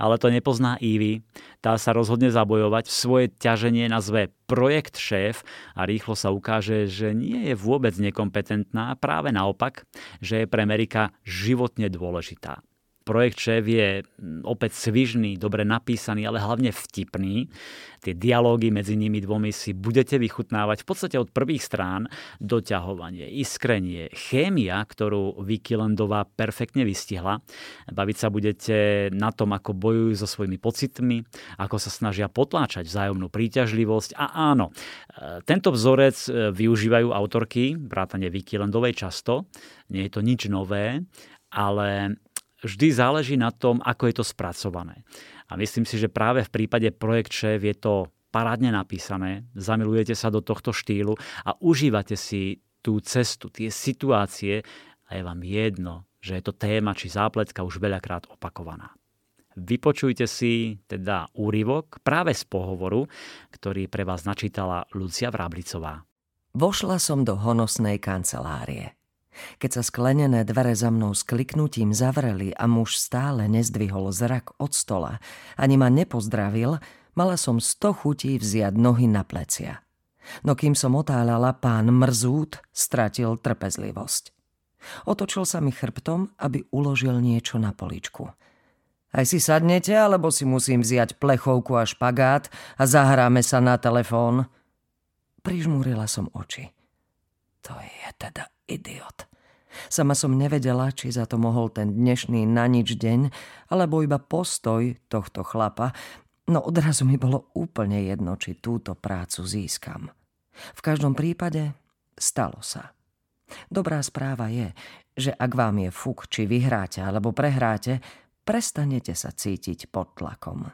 ale to nepozná Ivy. Tá sa rozhodne zabojovať, svoje ťaženie nazve projekt šéf a rýchlo sa ukáže, že nie je vôbec nekompetentná, práve naopak, že je pre Amerika životne dôležitá. Projekt šéf je opäť svižný, dobre napísaný, ale hlavne vtipný. Tie dialógy medzi nimi dvomi si budete vychutnávať v podstate od prvých strán. Doťahovanie, iskrenie, chémia, ktorú Vicky Landová perfektne vystihla. Baviť sa budete na tom, ako bojujú so svojimi pocitmi, ako sa snažia potláčať vzájomnú príťažlivosť. A áno, e, tento vzorec e, využívajú autorky, vrátane Vicky Landovej často. Nie je to nič nové, ale vždy záleží na tom, ako je to spracované. A myslím si, že práve v prípade Projekt Šéf je to parádne napísané, zamilujete sa do tohto štýlu a užívate si tú cestu, tie situácie a je vám jedno, že je to téma či zápletka už veľakrát opakovaná. Vypočujte si teda úryvok práve z pohovoru, ktorý pre vás načítala Lucia Vráblicová. Vošla som do honosnej kancelárie. Keď sa sklenené dvere za mnou s kliknutím zavreli a muž stále nezdvihol zrak od stola, ani ma nepozdravil, mala som sto chutí vziať nohy na plecia. No kým som otáľala, pán Mrzút stratil trpezlivosť. Otočil sa mi chrbtom, aby uložil niečo na poličku. Aj si sadnete, alebo si musím vziať plechovku a špagát a zahráme sa na telefón – Prižmúrila som oči. To je teda idiot. Sama som nevedela, či za to mohol ten dnešný na nič deň, alebo iba postoj tohto chlapa, no odrazu mi bolo úplne jedno, či túto prácu získam. V každom prípade stalo sa. Dobrá správa je, že ak vám je fuk, či vyhráte alebo prehráte, prestanete sa cítiť pod tlakom.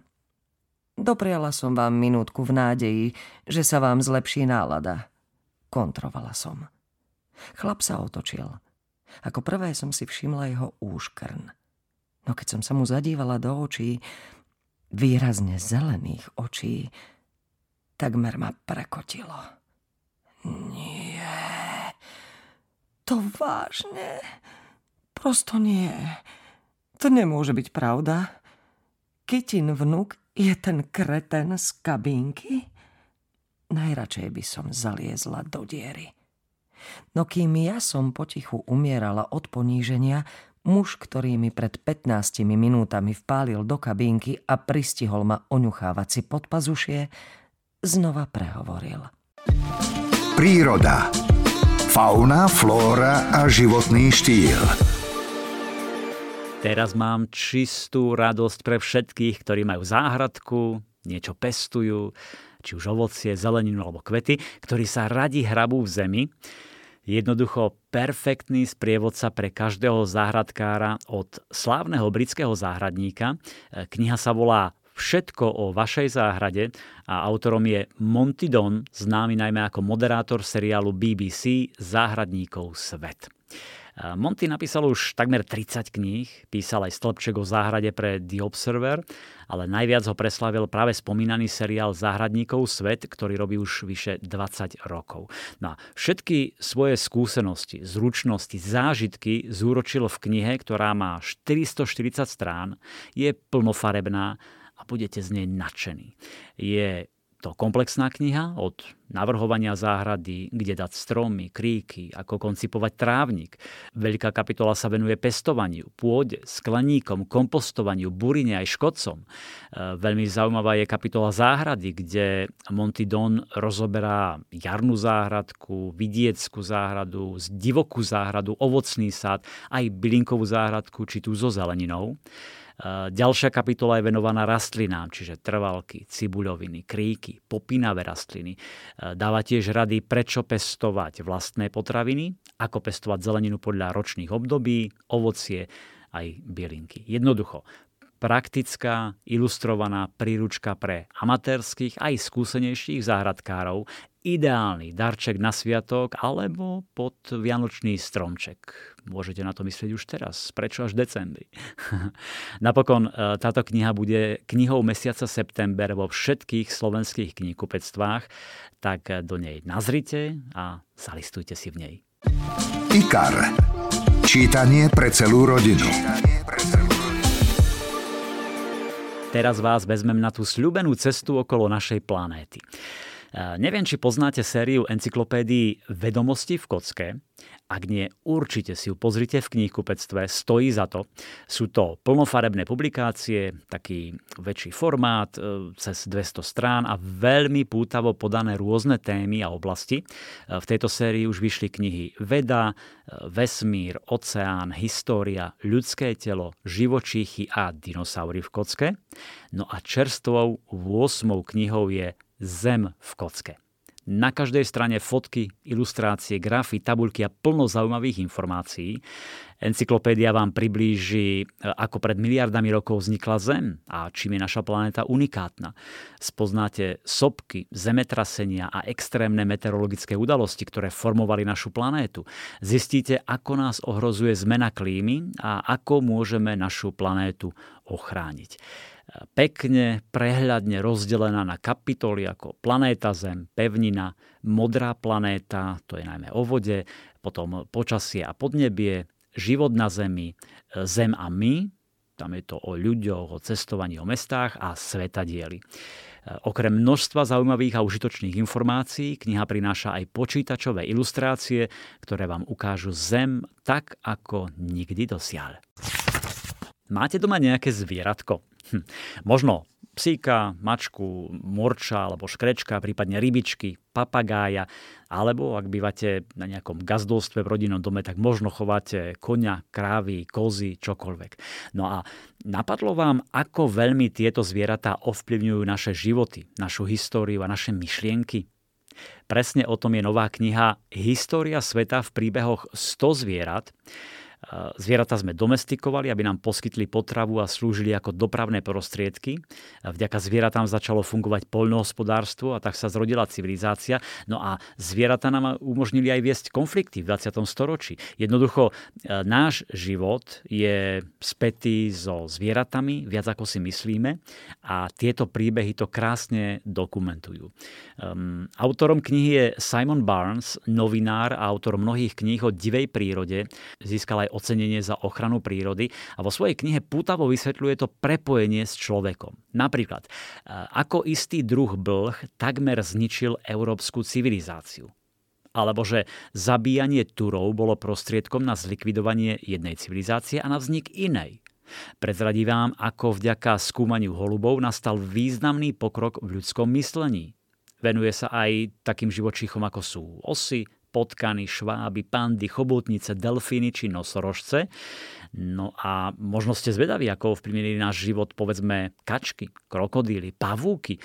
Dopriala som vám minútku v nádeji, že sa vám zlepší nálada. Kontrovala som. Chlap sa otočil. Ako prvé som si všimla jeho úškrn. No keď som sa mu zadívala do očí, výrazne zelených očí, takmer ma prekotilo. Nie, to vážne, prosto nie. To nemôže byť pravda. Kytin vnuk je ten kreten z kabínky? Najradšej by som zaliezla do diery. No kým ja som potichu umierala od poníženia, muž, ktorý mi pred 15 minútami vpálil do kabínky a pristihol ma oňuchávať si pod pazušie, znova prehovoril. Príroda. Fauna, flóra a životný štýl. Teraz mám čistú radosť pre všetkých, ktorí majú záhradku, niečo pestujú, či už ovocie, zeleninu alebo kvety, ktorí sa radi hrabú v zemi. Jednoducho perfektný sprievodca pre každého záhradkára od slávneho britského záhradníka. Kniha sa volá Všetko o vašej záhrade a autorom je Monty Don, známy najmä ako moderátor seriálu BBC Záhradníkov svet. Monty napísal už takmer 30 kníh, písal aj stĺpček o záhrade pre The Observer, ale najviac ho preslavil práve spomínaný seriál Záhradníkov svet, ktorý robí už vyše 20 rokov. No a všetky svoje skúsenosti, zručnosti, zážitky zúročil v knihe, ktorá má 440 strán, je plnofarebná a budete z nej nadšení. Je to komplexná kniha od navrhovania záhrady, kde dať stromy, kríky, ako koncipovať trávnik. Veľká kapitola sa venuje pestovaniu, pôde, skleníkom, kompostovaniu, burine aj škodcom. E, veľmi zaujímavá je kapitola záhrady, kde Monty Don rozoberá jarnú záhradku, vidieckú záhradu, divokú záhradu, ovocný sad, aj bylinkovú záhradku, či tú so zeleninou. Eh, ďalšia kapitola je venovaná rastlinám, čiže trvalky, cibuľoviny, kríky, popínavé rastliny. Eh, dáva tiež rady, prečo pestovať vlastné potraviny, ako pestovať zeleninu podľa ročných období, ovocie, aj bielinky. Jednoducho, praktická, ilustrovaná príručka pre amatérských aj skúsenejších záhradkárov, ideálny darček na sviatok alebo pod vianočný stromček. Môžete na to myslieť už teraz. Prečo až decembri? Napokon e, táto kniha bude knihou mesiaca september vo všetkých slovenských knihkupectvách, tak do nej nazrite a zalistujte si v nej. IKAR. Čítanie pre celú rodinu. Teraz vás vezmem na tú sľubenú cestu okolo našej planéty. Neviem, či poznáte sériu encyklopédií Vedomosti v kocke. Ak nie, určite si ju pozrite v knihkupectve, stojí za to. Sú to plnofarebné publikácie, taký väčší formát, e, cez 200 strán a veľmi pútavo podané rôzne témy a oblasti. E, v tejto sérii už vyšli knihy Veda, Vesmír, Oceán, História, Ľudské telo, Živočíchy a dinosaury v kocke. No a čerstvou 8. knihou je Zem v kocke. Na každej strane fotky, ilustrácie, grafy, tabulky a plno zaujímavých informácií. Encyklopédia vám priblíži, e, ako pred miliardami rokov vznikla Zem a čím je naša planéta unikátna. Spoznáte sopky, zemetrasenia a extrémne meteorologické udalosti, ktoré formovali našu planétu. Zistíte, ako nás ohrozuje zmena klímy a ako môžeme našu planétu ochrániť. Pekne, prehľadne rozdelená na kapitoly ako planéta Zem, pevnina, modrá planéta, to je najmä o vode, potom počasie a podnebie, život na Zemi, Zem a my, tam je to o ľuďoch, o cestovaní, o mestách a svetadieli. Okrem množstva zaujímavých a užitočných informácií, kniha prináša aj počítačové ilustrácie, ktoré vám ukážu Zem tak, ako nikdy dosiaľ. Máte doma nejaké zvieratko? Hm. Možno psíka, mačku, morča alebo škrečka, prípadne rybičky, papagája, alebo ak bývate na nejakom gazdolstve v rodinnom dome, tak možno chováte konia, krávy, kozy, čokoľvek. No a napadlo vám, ako veľmi tieto zvieratá ovplyvňujú naše životy, našu históriu a naše myšlienky? Presne o tom je nová kniha História sveta v príbehoch 100 zvierat. Zvieratá sme domestikovali, aby nám poskytli potravu a slúžili ako dopravné prostriedky. Vďaka zvieratám začalo fungovať poľnohospodárstvo a tak sa zrodila civilizácia. No a zvieratá nám umožnili aj viesť konflikty v 20. storočí. Jednoducho, e, náš život je spätý so zvieratami, viac ako si myslíme a tieto príbehy to krásne dokumentujú. Um, autorom knihy je Simon Barnes, novinár a autor mnohých kníh o divej prírode. Získal aj ocenenie za ochranu prírody a vo svojej knihe pútavo vysvetľuje to prepojenie s človekom. Napríklad, e, ako istý druh blh takmer zničil európsku civilizáciu alebo že zabíjanie Turov bolo prostriedkom na zlikvidovanie jednej civilizácie a na vznik inej. Prezradí vám, ako vďaka skúmaniu holubov nastal významný pokrok v ľudskom myslení. Venuje sa aj takým živočíchom, ako sú osy, potkany, šváby, pandy, chobotnice, delfíny či nosorožce. No a možno ste zvedaví, ako ovplyvnili náš život, povedzme, kačky, krokodíly, pavúky,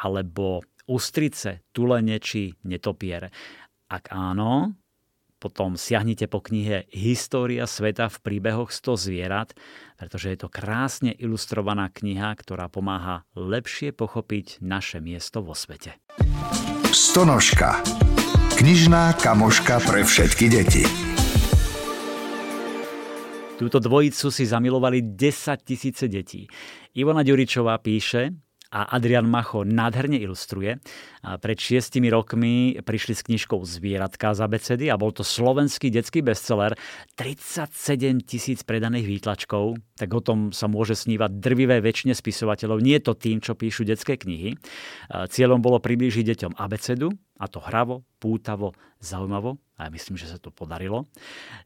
alebo ústrice, tulene či netopiere. Ak áno, potom siahnite po knihe História sveta v príbehoch 100 zvierat, pretože je to krásne ilustrovaná kniha, ktorá pomáha lepšie pochopiť naše miesto vo svete. Stonožka. Knižná kamoška pre všetky deti. Túto dvojicu si zamilovali 10 tisíce detí. Ivona Ďuričová píše, a Adrian Macho nádherne ilustruje. Pred šiestimi rokmi prišli s knižkou Zvieratka z abecedy a bol to slovenský detský bestseller. 37 tisíc predaných výtlačkov, tak o tom sa môže snívať drvivé väčšine spisovateľov. Nie to tým, čo píšu detské knihy. Cieľom bolo priblížiť deťom abecedu, a to hravo, pútavo, zaujímavo, a ja myslím, že sa to podarilo.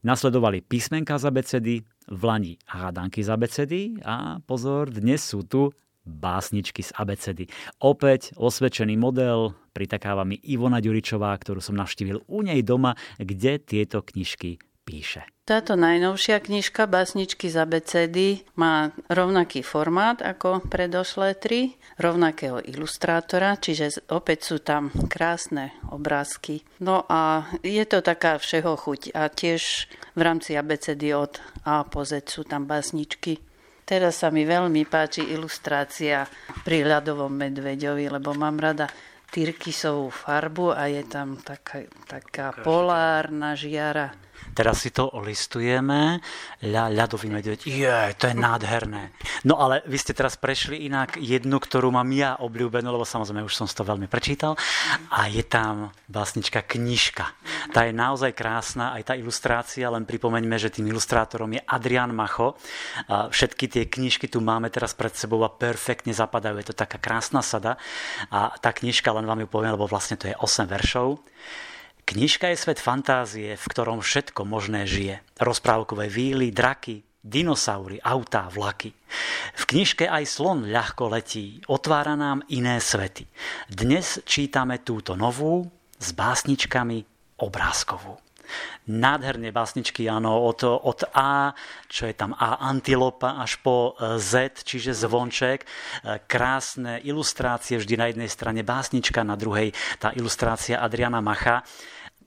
Nasledovali písmenka z abecedy, vlani hádanky z abecedy a pozor, dnes sú tu básničky z abecedy. Opäť osvedčený model, pritakáva mi Ivona Ďuričová, ktorú som navštívil u nej doma, kde tieto knižky píše. Táto najnovšia knižka Básničky z abecedy má rovnaký formát ako predošlé tri, rovnakého ilustrátora, čiže opäť sú tam krásne obrázky. No a je to taká všeho chuť a tiež v rámci abecedy od A po Z sú tam básničky. Teraz sa mi veľmi páči ilustrácia pri ľadovom medveďovi, lebo mám rada tyrkysovú farbu a je tam taká, taká polárna žiara Teraz si to olistujeme. Ľa, ľadový medveď. Je, to je nádherné. No ale vy ste teraz prešli inak jednu, ktorú mám ja obľúbenú, lebo samozrejme už som to veľmi prečítal. A je tam básnička knižka. Tá je naozaj krásna, aj tá ilustrácia, len pripomeňme, že tým ilustrátorom je Adrian Macho. Všetky tie knižky tu máme teraz pred sebou a perfektne zapadajú. Je to taká krásna sada. A tá knižka, len vám ju poviem, lebo vlastne to je 8 veršov. Knižka je svet fantázie, v ktorom všetko možné žije. Rozprávkové víly, draky, dinosaury, autá, vlaky. V knižke aj slon ľahko letí, otvára nám iné svety. Dnes čítame túto novú s básničkami obrázkovú. Nádherné básničky, áno, od, od A, čo je tam A antilopa, až po e, Z, čiže zvonček. E, krásne ilustrácie, vždy na jednej strane básnička, na druhej tá ilustrácia Adriana Macha.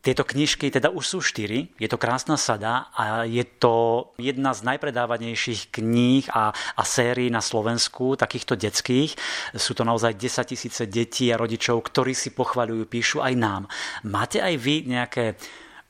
Tieto knižky teda už sú štyri, je to krásna sada a je to jedna z najpredávanejších kníh a, a sérií na Slovensku, takýchto detských. Sú to naozaj 10 tisíce detí a rodičov, ktorí si pochvaľujú, píšu aj nám. Máte aj vy nejaké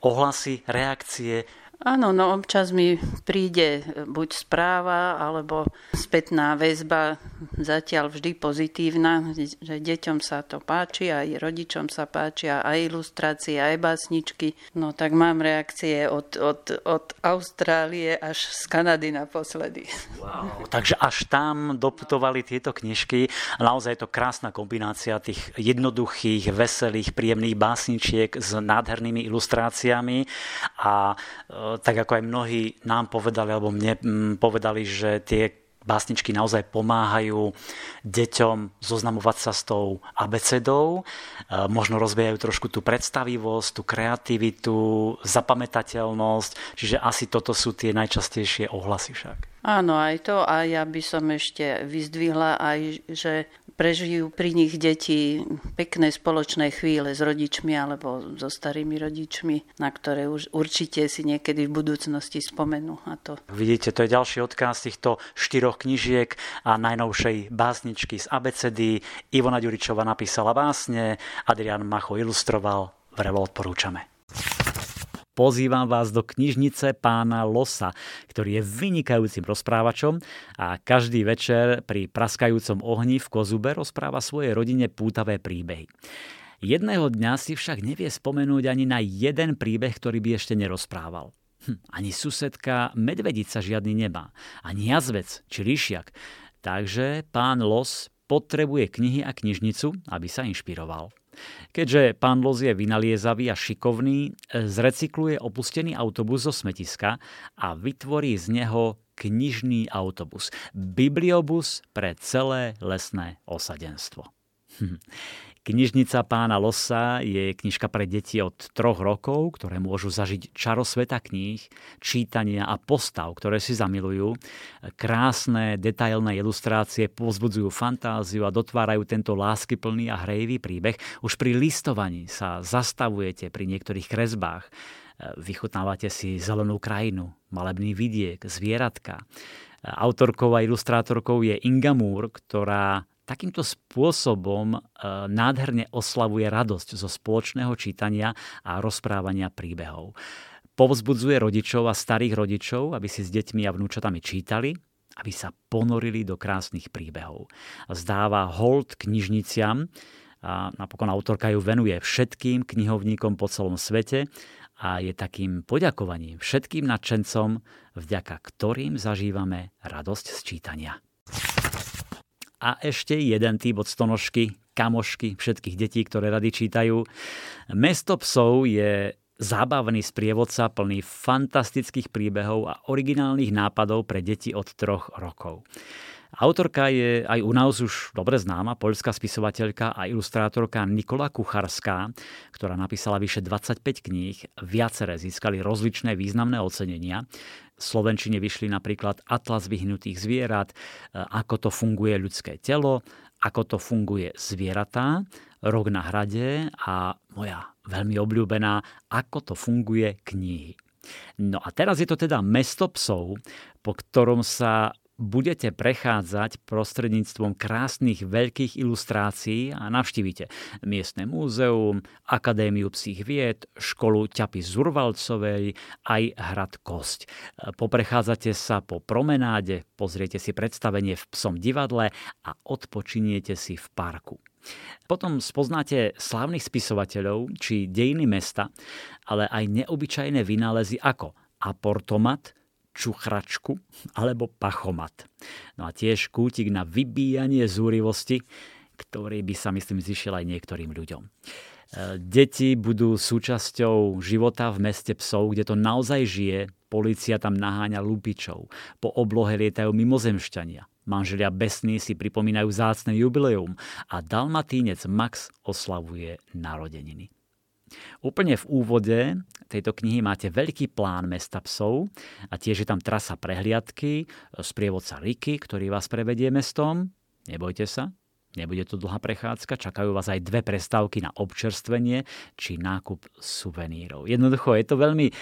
ohlasy, reakcie, Áno, no občas mi príde buď správa, alebo spätná väzba, zatiaľ vždy pozitívna, že deťom sa to páči, aj rodičom sa páčia, aj ilustrácie, aj básničky. No tak mám reakcie od, od, od Austrálie až z Kanady naposledy. Wow, takže až tam doputovali tieto knižky. Naozaj je to krásna kombinácia tých jednoduchých, veselých, príjemných básničiek s nádhernými ilustráciami a e, tak ako aj mnohí nám povedali, alebo mne mm, povedali, že tie básničky naozaj pomáhajú deťom zoznamovať sa s tou abecedou, e, možno rozvíjajú trošku tú predstavivosť, tú kreativitu, zapamätateľnosť, čiže asi toto sú tie najčastejšie ohlasy však. Áno, aj to. A ja by som ešte vyzdvihla aj, že prežijú pri nich deti pekné spoločné chvíle s rodičmi alebo so starými rodičmi, na ktoré už určite si niekedy v budúcnosti spomenú. A to. Vidíte, to je ďalší odkaz týchto štyroch knižiek a najnovšej básničky z ABCD. Ivona Ďuričová napísala básne, Adrian Macho ilustroval, vrevo odporúčame. Pozývam vás do knižnice pána Losa, ktorý je vynikajúcim rozprávačom a každý večer pri praskajúcom ohni v Kozube rozpráva svojej rodine pútavé príbehy. Jedného dňa si však nevie spomenúť ani na jeden príbeh, ktorý by ešte nerozprával. Hm, ani susedka medvedica žiadny nemá, ani jazvec či ríšiak. Takže pán Los potrebuje knihy a knižnicu, aby sa inšpiroval. Keďže pán Loz je vynaliezavý a šikovný, zrecykluje opustený autobus zo smetiska a vytvorí z neho knižný autobus. Bibliobus pre celé lesné osadenstvo. Knižnica pána Losa je knižka pre deti od troch rokov, ktoré môžu zažiť čaro sveta kníh, čítania a postav, ktoré si zamilujú. Krásne, detailné ilustrácie povzbudzujú fantáziu a dotvárajú tento láskyplný a hrejivý príbeh. Už pri listovaní sa zastavujete pri niektorých kresbách. Vychutnávate si zelenú krajinu, malebný vidiek, zvieratka. Autorkou a ilustrátorkou je Inga Moore, ktorá takýmto spôsobom e, nádherne oslavuje radosť zo spoločného čítania a rozprávania príbehov. Povzbudzuje rodičov a starých rodičov, aby si s deťmi a vnúčatami čítali, aby sa ponorili do krásnych príbehov. Zdáva hold knižniciam a napokon autorka ju venuje všetkým knihovníkom po celom svete a je takým poďakovaním všetkým nadšencom, vďaka ktorým zažívame radosť z čítania. A ešte jeden typ od stonožky, kamošky všetkých detí, ktoré rady čítajú. Mesto psov je zábavný sprievodca plný fantastických príbehov a originálnych nápadov pre deti od troch rokov. Autorka je aj u nás už dobre známa, poľská spisovateľka a ilustrátorka Nikola Kucharská, ktorá napísala vyše 25 kníh, viaceré získali rozličné významné ocenenia. Slovenčine vyšli napríklad Atlas vyhnutých zvierat, ako to funguje ľudské telo, ako to funguje zvieratá, Rok na hrade a moja veľmi obľúbená Ako to funguje knihy. No a teraz je to teda mesto psov, po ktorom sa budete prechádzať prostredníctvom krásnych veľkých ilustrácií a navštívite miestne múzeum, Akadémiu psích vied, školu ťapy Zurvalcovej, aj hrad Kosť. Poprechádzate sa po promenáde, pozriete si predstavenie v psom divadle a odpočiniete si v parku. Potom spoznáte slávnych spisovateľov či dejiny mesta, ale aj neobyčajné vynálezy ako aportomat, čuchračku alebo pachomat. No a tiež kútik na vybíjanie zúrivosti, ktorý by sa myslím zišiel aj niektorým ľuďom. E, deti budú súčasťou života v meste psov, kde to naozaj žije. Polícia tam naháňa lupičov. Po oblohe lietajú mimozemšťania. Manželia Besný si pripomínajú zácne jubileum a dalmatínec Max oslavuje narodeniny. Úplne v úvode tejto knihy máte veľký plán mesta psov a tiež je tam trasa prehliadky, sprievodca Riky, ktorý vás prevedie mestom. Nebojte sa, Nebude to dlhá prechádzka, čakajú vás aj dve prestávky na občerstvenie či nákup suvenírov. Jednoducho je to veľmi e,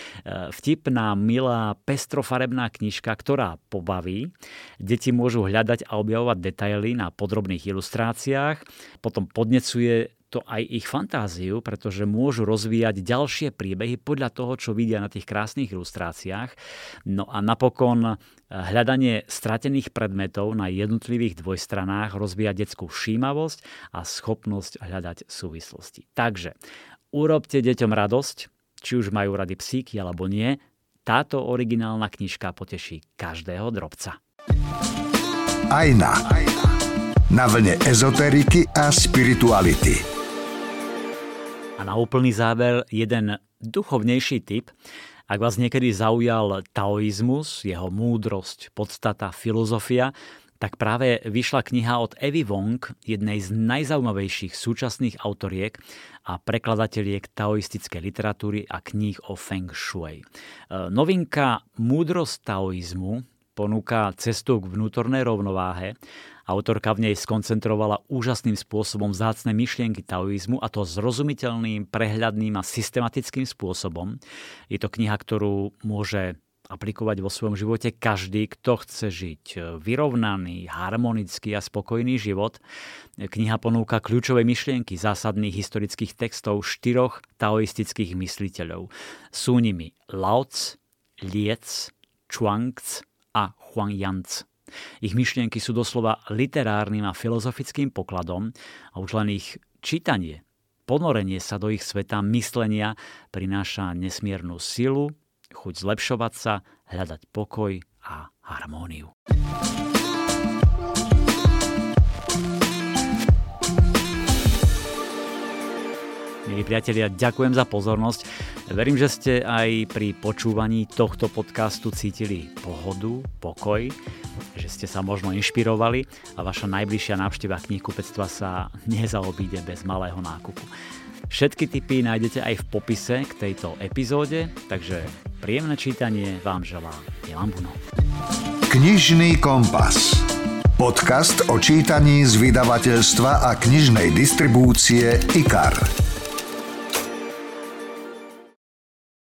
vtipná, milá, pestrofarebná knižka, ktorá pobaví. Deti môžu hľadať a objavovať detaily na podrobných ilustráciách, potom podnecuje to aj ich fantáziu, pretože môžu rozvíjať ďalšie príbehy podľa toho, čo vidia na tých krásnych ilustráciách. No a napokon hľadanie stratených predmetov na jednotlivých dvojstranách rozvíja detskú všímavosť a schopnosť hľadať súvislosti. Takže urobte deťom radosť, či už majú rady psíky alebo nie, táto originálna knižka poteší každého drobca. Ajna. Na vlne ezoteriky a spirituality. A na úplný záver jeden duchovnejší typ. Ak vás niekedy zaujal taoizmus, jeho múdrosť, podstata, filozofia, tak práve vyšla kniha od Evy Wong, jednej z najzaujímavejších súčasných autoriek a prekladateliek taoistickej literatúry a kníh o Feng Shui. E, novinka Múdrosť taoizmu ponúka cestu k vnútornej rovnováhe. Autorka v nej skoncentrovala úžasným spôsobom vzácne myšlienky taoizmu a to zrozumiteľným, prehľadným a systematickým spôsobom. Je to kniha, ktorú môže aplikovať vo svojom živote každý, kto chce žiť vyrovnaný, harmonický a spokojný život. Kniha ponúka kľúčové myšlienky zásadných historických textov štyroch taoistických mysliteľov. Sú nimi Lao Tzu, Liec, Chuang a Huang Yanzi. Ich myšlienky sú doslova literárnym a filozofickým pokladom a už len ich čítanie, ponorenie sa do ich sveta myslenia prináša nesmiernu silu, chuť zlepšovať sa, hľadať pokoj a harmóniu. Milí priatelia, ďakujem za pozornosť. Verím, že ste aj pri počúvaní tohto podcastu cítili pohodu, pokoj, že ste sa možno inšpirovali a vaša najbližšia návšteva knihkupectva sa nezaobíde bez malého nákupu. Všetky tipy nájdete aj v popise k tejto epizóde, takže príjemné čítanie vám želá Milan Buno. Knižný kompas. Podcast o čítaní z vydavateľstva a knižnej distribúcie IKAR.